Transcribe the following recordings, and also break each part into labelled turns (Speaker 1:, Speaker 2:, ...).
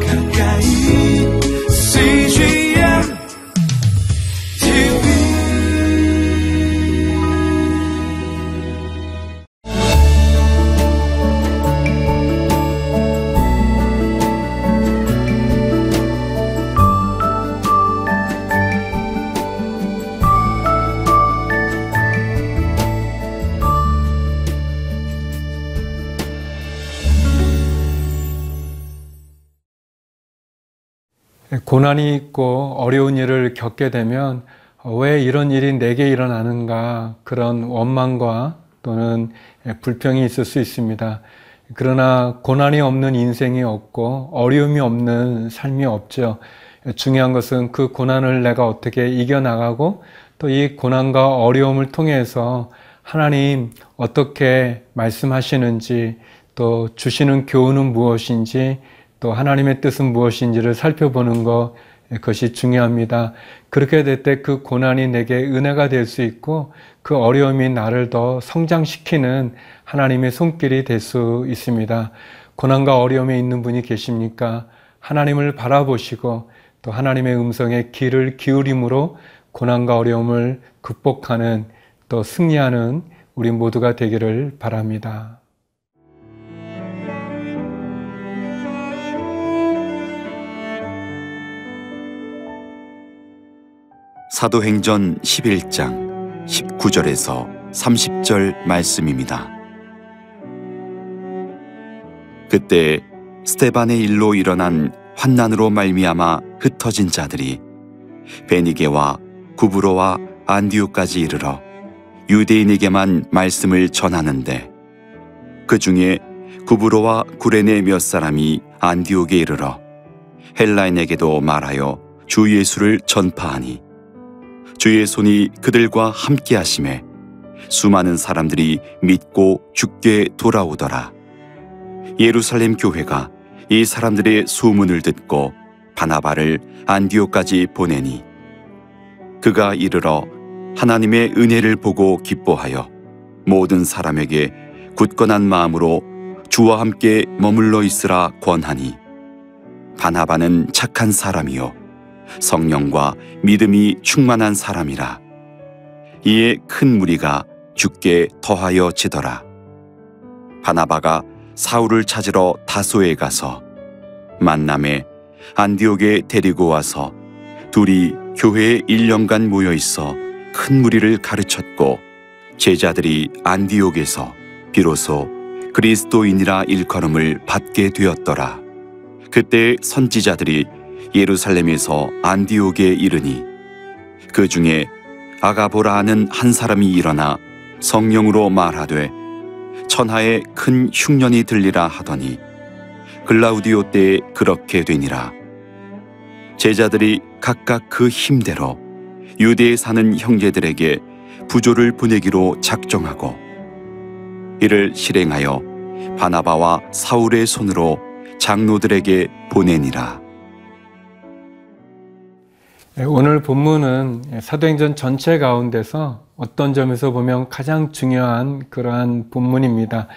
Speaker 1: 가까
Speaker 2: 고난이 있고 어려운 일을 겪게 되면 왜 이런 일이 내게 일어나는가 그런 원망과 또는 불평이 있을 수 있습니다. 그러나 고난이 없는 인생이 없고 어려움이 없는 삶이 없죠. 중요한 것은 그 고난을 내가 어떻게 이겨나가고 또 이 고난과 어려움을 통해서 하나님 어떻게 말씀하시는지 또 주시는 교훈은 무엇인지 또 하나님의 뜻은 무엇인지를 살펴보는 것 그것이 중요합니다. 그렇게 될 때 그 고난이 내게 은혜가 될 수 있고 그 어려움이 나를 더 성장시키는 하나님의 손길이 될 수 있습니다. 고난과 어려움에 있는 분이 계십니까? 하나님을 바라보시고 또 하나님의 음성에 귀를 기울임으로 고난과 어려움을 극복하는 또 승리하는 우리 모두가 되기를 바랍니다.
Speaker 3: 사도행전 11장 19절에서 30절 말씀입니다. 그때 스테반의 일로 일어난 환난으로 말미암아 흩어진 자들이 베니게와 구브로와 안디오까지 이르러 유대인에게만 말씀을 전하는데 그 중에 구브로와 구레네 몇 사람이 안디옥에 이르러 헬라인에게도 말하여 주 예수를 전파하니 주의 손이 그들과 함께 하심에 수많은 사람들이 믿고 죽게 돌아오더라. 예루살렘 교회가 이 사람들의 소문을 듣고 바나바를 안디오까지 보내니 그가 이르러 하나님의 은혜를 보고 기뻐하여 모든 사람에게 굳건한 마음으로 주와 함께 머물러 있으라 권하니 바나바는 착한 사람이요 성령과 믿음이 충만한 사람이라 이에 큰 무리가 죽게 더하여 지더라 바나바가 사울을 찾으러 다소에 가서 만남에 안디옥에 데리고 와서 둘이 교회에 1년간 모여 있어 큰 무리를 가르쳤고 제자들이 안디옥에서 비로소 그리스도인이라 일컬음을 받게 되었더라. 그때 선지자들이 예루살렘에서 안디옥에 이르니 그 중에 아가보라 하는 한 사람이 일어나 성령으로 말하되 천하에 큰 흉년이 들리라 하더니 글라우디오 때에 그렇게 되니라. 제자들이 각각 그 힘대로 유대에 사는 형제들에게 부조를 보내기로 작정하고 이를 실행하여 바나바와 사울의 손으로 장로들에게 보내니라.
Speaker 2: 네, 오늘 본문은 사도행전 전체 가운데서 어떤 점에서 보면 가장 중요한 그러한 본문입니다.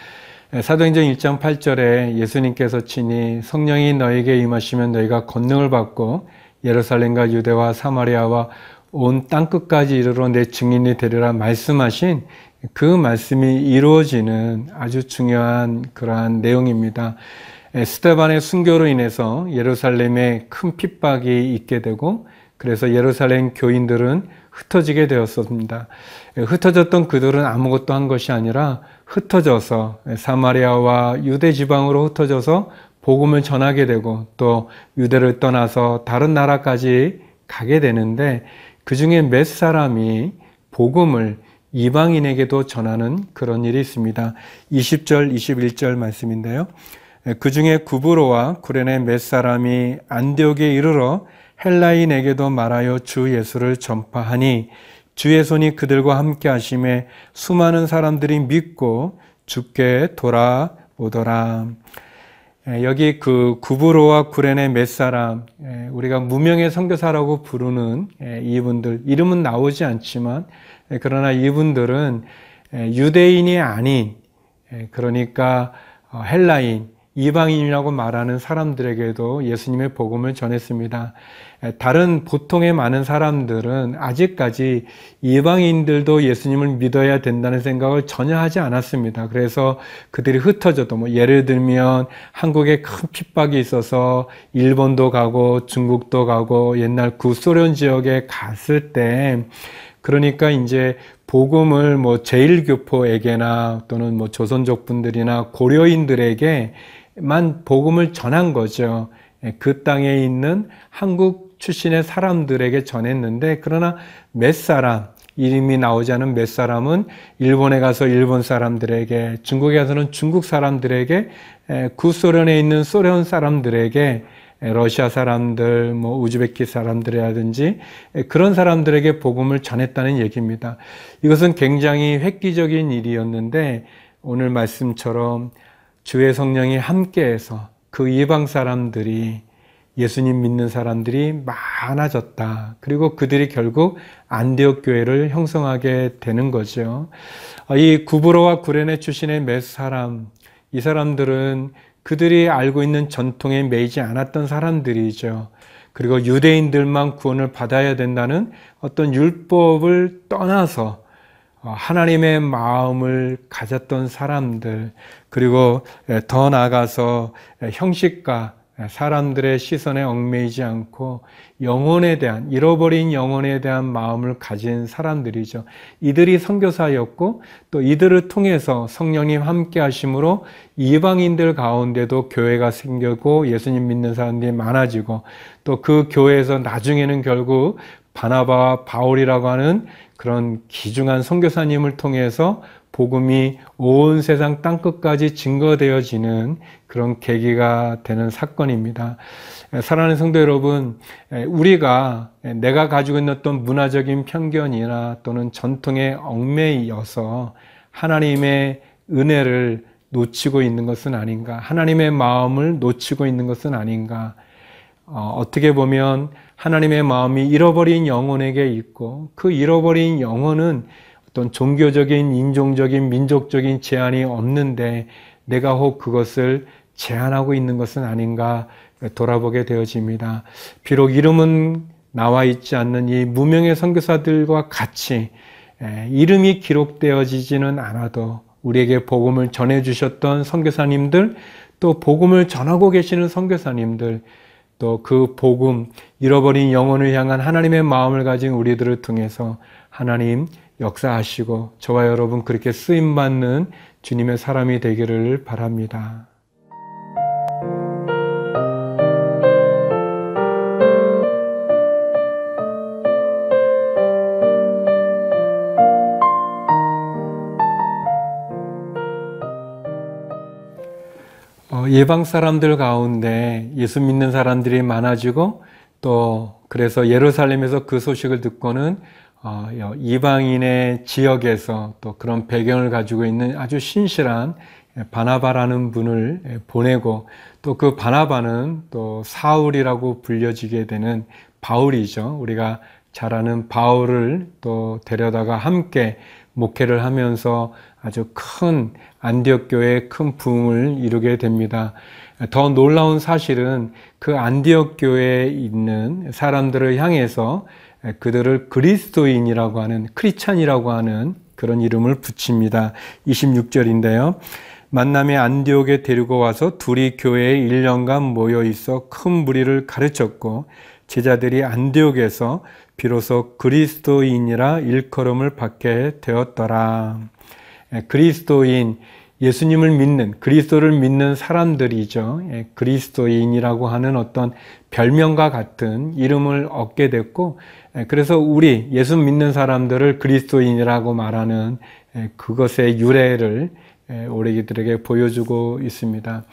Speaker 2: 사도행전 1장 8절에 예수님께서 친히 성령이 너에게 임하시면 너희가 권능을 받고 예루살렘과 유대와 사마리아와 온 땅끝까지 이르러 내 증인이 되리라 말씀하신 그 말씀이 이루어지는 아주 중요한 그러한 내용입니다. 스테반의 순교로 인해서 예루살렘에 큰 핍박이 있게 되고 그래서 예루살렘 교인들은 흩어지게 되었습니다. 흩어졌던 그들은 아무것도 한 것이 아니라 흩어져서 사마리아와 유대 지방으로 흩어져서 복음을 전하게 되고 또 유대를 떠나서 다른 나라까지 가게 되는데 그 중에 몇 사람이 복음을 이방인에게도 전하는 그런 일이 있습니다. 20절, 21절 말씀인데요. 그 중에 구브로와 구레네 몇 사람이 안디옥에 이르러 헬라인에게도 말하여 주 예수를 전파하니 주의 손이 그들과 함께 하심에 수많은 사람들이 믿고 죽게 돌아오더라. 여기 그 구브로와 구레네 몇 사람 우리가 무명의 선교사라고 부르는 이분들 이름은 나오지 않지만 그러나 이분들은 유대인이 아닌 그러니까 헬라인 이방인이라고 말하는 사람들에게도 예수님의 복음을 전했습니다. 다른 보통의 많은 사람들은 아직까지 이방인들도 예수님을 믿어야 된다는 생각을 전혀 하지 않았습니다. 그래서 그들이 흩어져도 뭐 예를 들면 한국에 큰 핍박이 있어서 일본도 가고 중국도 가고 옛날 구소련 지역에 갔을 때 그러니까 이제 복음을 뭐 제일교포에게나 또는 뭐 조선족 분들이나 고려인들에게 만 복음을 전한 거죠. 예, 그 땅에 있는 한국 출신의 사람들에게 전했는데 그러나 몇 사람 이름이 나오지 않은 몇 사람은 일본에 가서 일본 사람들에게 중국에 가서는 중국 사람들에게 예, 구소련에 있는 소련 사람들에게 러시아 사람들, 뭐 우즈베키 사람들이라든지 그런 사람들에게 복음을 전했다는 얘기입니다. 이것은 굉장히 획기적인 일이었는데 오늘 말씀처럼 주의 성령이 함께해서 그 이방 사람들이 예수님 믿는 사람들이 많아졌다. 그리고 그들이 결국 안디옥 교회를 형성하게 되는 거죠. 이 구브로와 구레네 출신의 몇 사람, 이 사람들은 그들이 알고 있는 전통에 매이지 않았던 사람들이죠. 그리고 유대인들만 구원을 받아야 된다는 어떤 율법을 떠나서 어, 하나님의 마음을 가졌던 사람들, 그리고 더 나아가서 형식과 사람들의 시선에 얽매이지 않고 영혼에 대한 잃어버린 영혼에 대한 마음을 가진 사람들이죠. 이들이 선교사였고 또 이들을 통해서 성령님 함께 하심으로 이방인들 가운데도 교회가 생겼고 예수님 믿는 사람들이 많아지고 또 그 교회에서 나중에는 결국 바나바와 바울이라고 하는 그런 기중한 선교사님을 통해서 복음이 온 세상 땅 끝까지 증거되어지는 그런 계기가 되는 사건입니다. 사랑하는 성도 여러분, 우리가 내가 가지고 있는 어떤 문화적인 편견이나 또는 전통에 얽매이어서 하나님의 은혜를 놓치고 있는 것은 아닌가, 하나님의 마음을 놓치고 있는 것은 아닌가, 어, 떻게 보면 하나님의 마음이 잃어버린 영혼에게 있고 그 잃어버린 영혼은 어떤 종교적인, 인종적인, 민족적인 제한이 없는데 내가 혹 그것을 제한하고 있는 것은 아닌가 돌아보게 되어집니다. 비록 이름은 나와 있지 않는 이 무명의 선교사들과 같이 이름이 기록되어지지는 않아도 우리에게 복음을 전해 주셨던 선교사님들 또 복음을 전하고 계시는 선교사님들 또 그 복음 잃어버린 영혼을 향한 하나님의 마음을 가진 우리들을 통해서 하나님 역사하시고 저와 여러분 그렇게 쓰임 받는 주님의 사람이 되기를 바랍니다. 예방 사람들 가운데 예수 믿는 사람들이 많아지고 또 그래서 예루살렘에서 그 소식을 듣고는 어, 이방인의 지역에서 또 그런 배경을 가지고 있는 아주 신실한 바나바라는 분을 보내고 또 그 바나바는 또 사울이라고 불려지게 되는 바울이죠. 우리가 잘 아는 바울을 또 데려다가 함께 목회를 하면서 아주 큰 안디옥 교회의 큰 부흥을 이루게 됩니다. 더 놀라운 사실은 그 안디옥 교회에 있는 사람들을 향해서 그들을 그리스도인이라고 하는 크리찬이라고 하는 그런 이름을 붙입니다. 26절인데요. 만남의 안디옥에 데리고 와서 둘이 교회에 1년간 모여 있어 큰 무리를 가르쳤고 제자들이 안디옥에서 비로소 그리스도인이라 일컬음을 받게 되었더라. 그리스도인 예수님을 믿는 그리스도를 믿는 사람들이죠. 그리스도인이라고 하는 어떤 별명과 같은 이름을 얻게 됐고 예, 그래서 우리 예수 믿는 사람들을 그리스도인이라고 말하는 예, 그것의 유래를 예, 우리들에게 보여주고 있습니다.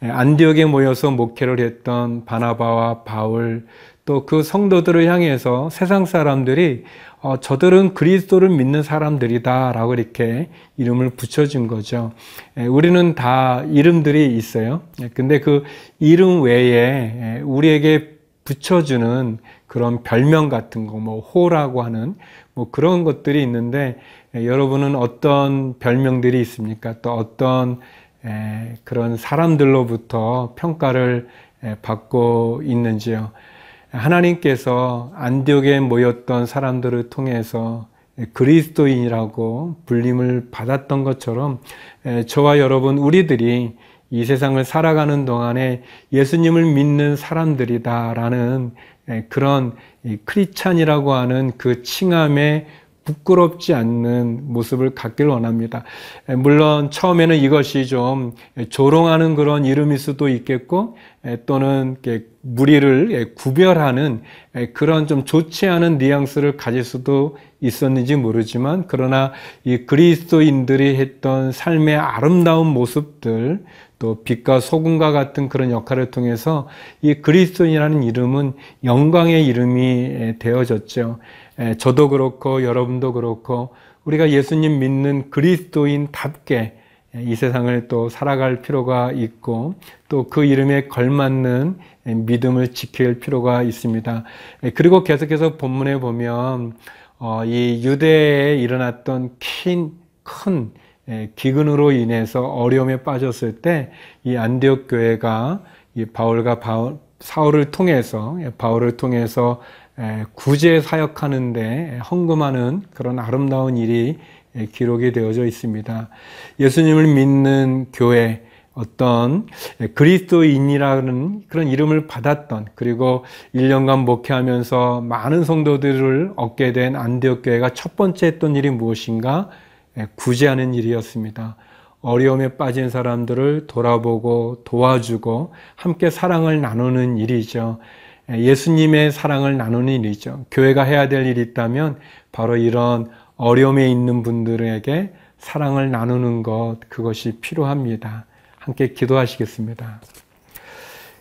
Speaker 2: 안디옥에 모여서 목회를 했던 바나바와 바울 또 그 성도들을 향해서 세상 사람들이 어, 저들은 그리스도를 믿는 사람들이다라고 이렇게 이름을 붙여준 거죠. 우리는 다 이름들이 있어요. 근데 그 이름 외에 우리에게 붙여주는 그런 별명 같은 거, 뭐 호라고 하는 뭐 그런 것들이 있는데 여러분은 어떤 별명들이 있습니까? 또 어떤 에, 그런 사람들로부터 평가를 에, 받고 있는지요. 하나님께서 안디옥에 모였던 사람들을 통해서 그리스도인이라고 불림을 받았던 것처럼 에, 저와 여러분 우리들이 이 세상을 살아가는 동안에 예수님을 믿는 사람들이다라는 에, 그런 이 크리찬이라고 하는 그 칭함에 부끄럽지 않는 모습을 갖길 원합니다. 에, 물론 처음에는 이것이 좀 조롱하는 그런 이름일 수도 있겠고 에, 또는 무리를 에, 구별하는 에, 그런 좀 좋지 않은 뉘앙스를 가질 수도 있었는지 모르지만 그러나 이 그리스도인들이 했던 삶의 아름다운 모습들 또 빛과 소금과 같은 그런 역할을 통해서 이 그리스도인이라는 이름은 영광의 이름이 되어졌죠. 에, 저도 그렇고 여러분도 그렇고 우리가 예수님 믿는 그리스도인답게 이 세상을 또 살아갈 필요가 있고 또 그 이름에 걸맞는 믿음을 지킬 필요가 있습니다. 에, 그리고 계속해서 본문에 보면 어, 이 유대에 일어났던 큰, 큰 예, 기근으로 인해서 어려움에 빠졌을 때 이 안디옥 교회가 이 바울과 바울, 사울을 통해서 예, 바울을 통해서 예, 구제 사역하는데 헌금하는 그런 아름다운 일이 예, 기록이 되어져 있습니다. 예수님을 믿는 교회 어떤 그리스도인이라는 그런 이름을 받았던 그리고 1년간 목회하면서 많은 성도들을 얻게 된 안디옥 교회가 첫 번째 했던 일이 무엇인가? 예, 구제하는 일이었습니다. 어려움에 빠진 사람들을 돌아보고 도와주고 함께 사랑을 나누는 일이죠. 예, 예수님의 사랑을 나누는 일이죠. 교회가 해야 될 일이 있다면 바로 이런 어려움에 있는 분들에게 사랑을 나누는 것, 그것이 필요합니다. 함께 기도하시겠습니다.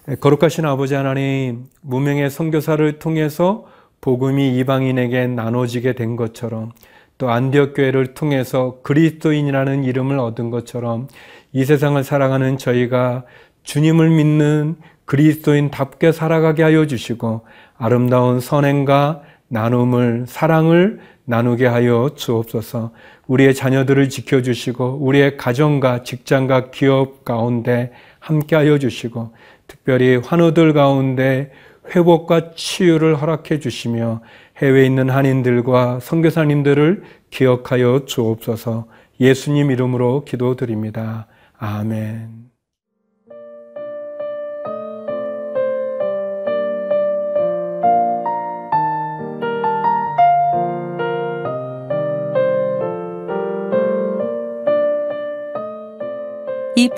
Speaker 2: 예, 거룩하신 아버지 하나님, 무명의 선교사를 통해서 복음이 이방인에게 나눠지게 된 것처럼 또 안디옥 교회를 통해서 그리스도인이라는 이름을 얻은 것처럼 이 세상을 살아가는 저희가 주님을 믿는 그리스도인답게 살아가게 하여 주시고 아름다운 선행과 나눔을 사랑을 나누게 하여 주옵소서. 우리의 자녀들을 지켜 주시고 우리의 가정과 직장과 기업 가운데 함께 하여 주시고 특별히 환우들 가운데 회복과 치유를 허락해 주시며 해외에 있는 한인들과 선교사님들을 기억하여 주옵소서 예수님 이름으로 기도드립니다. 아멘.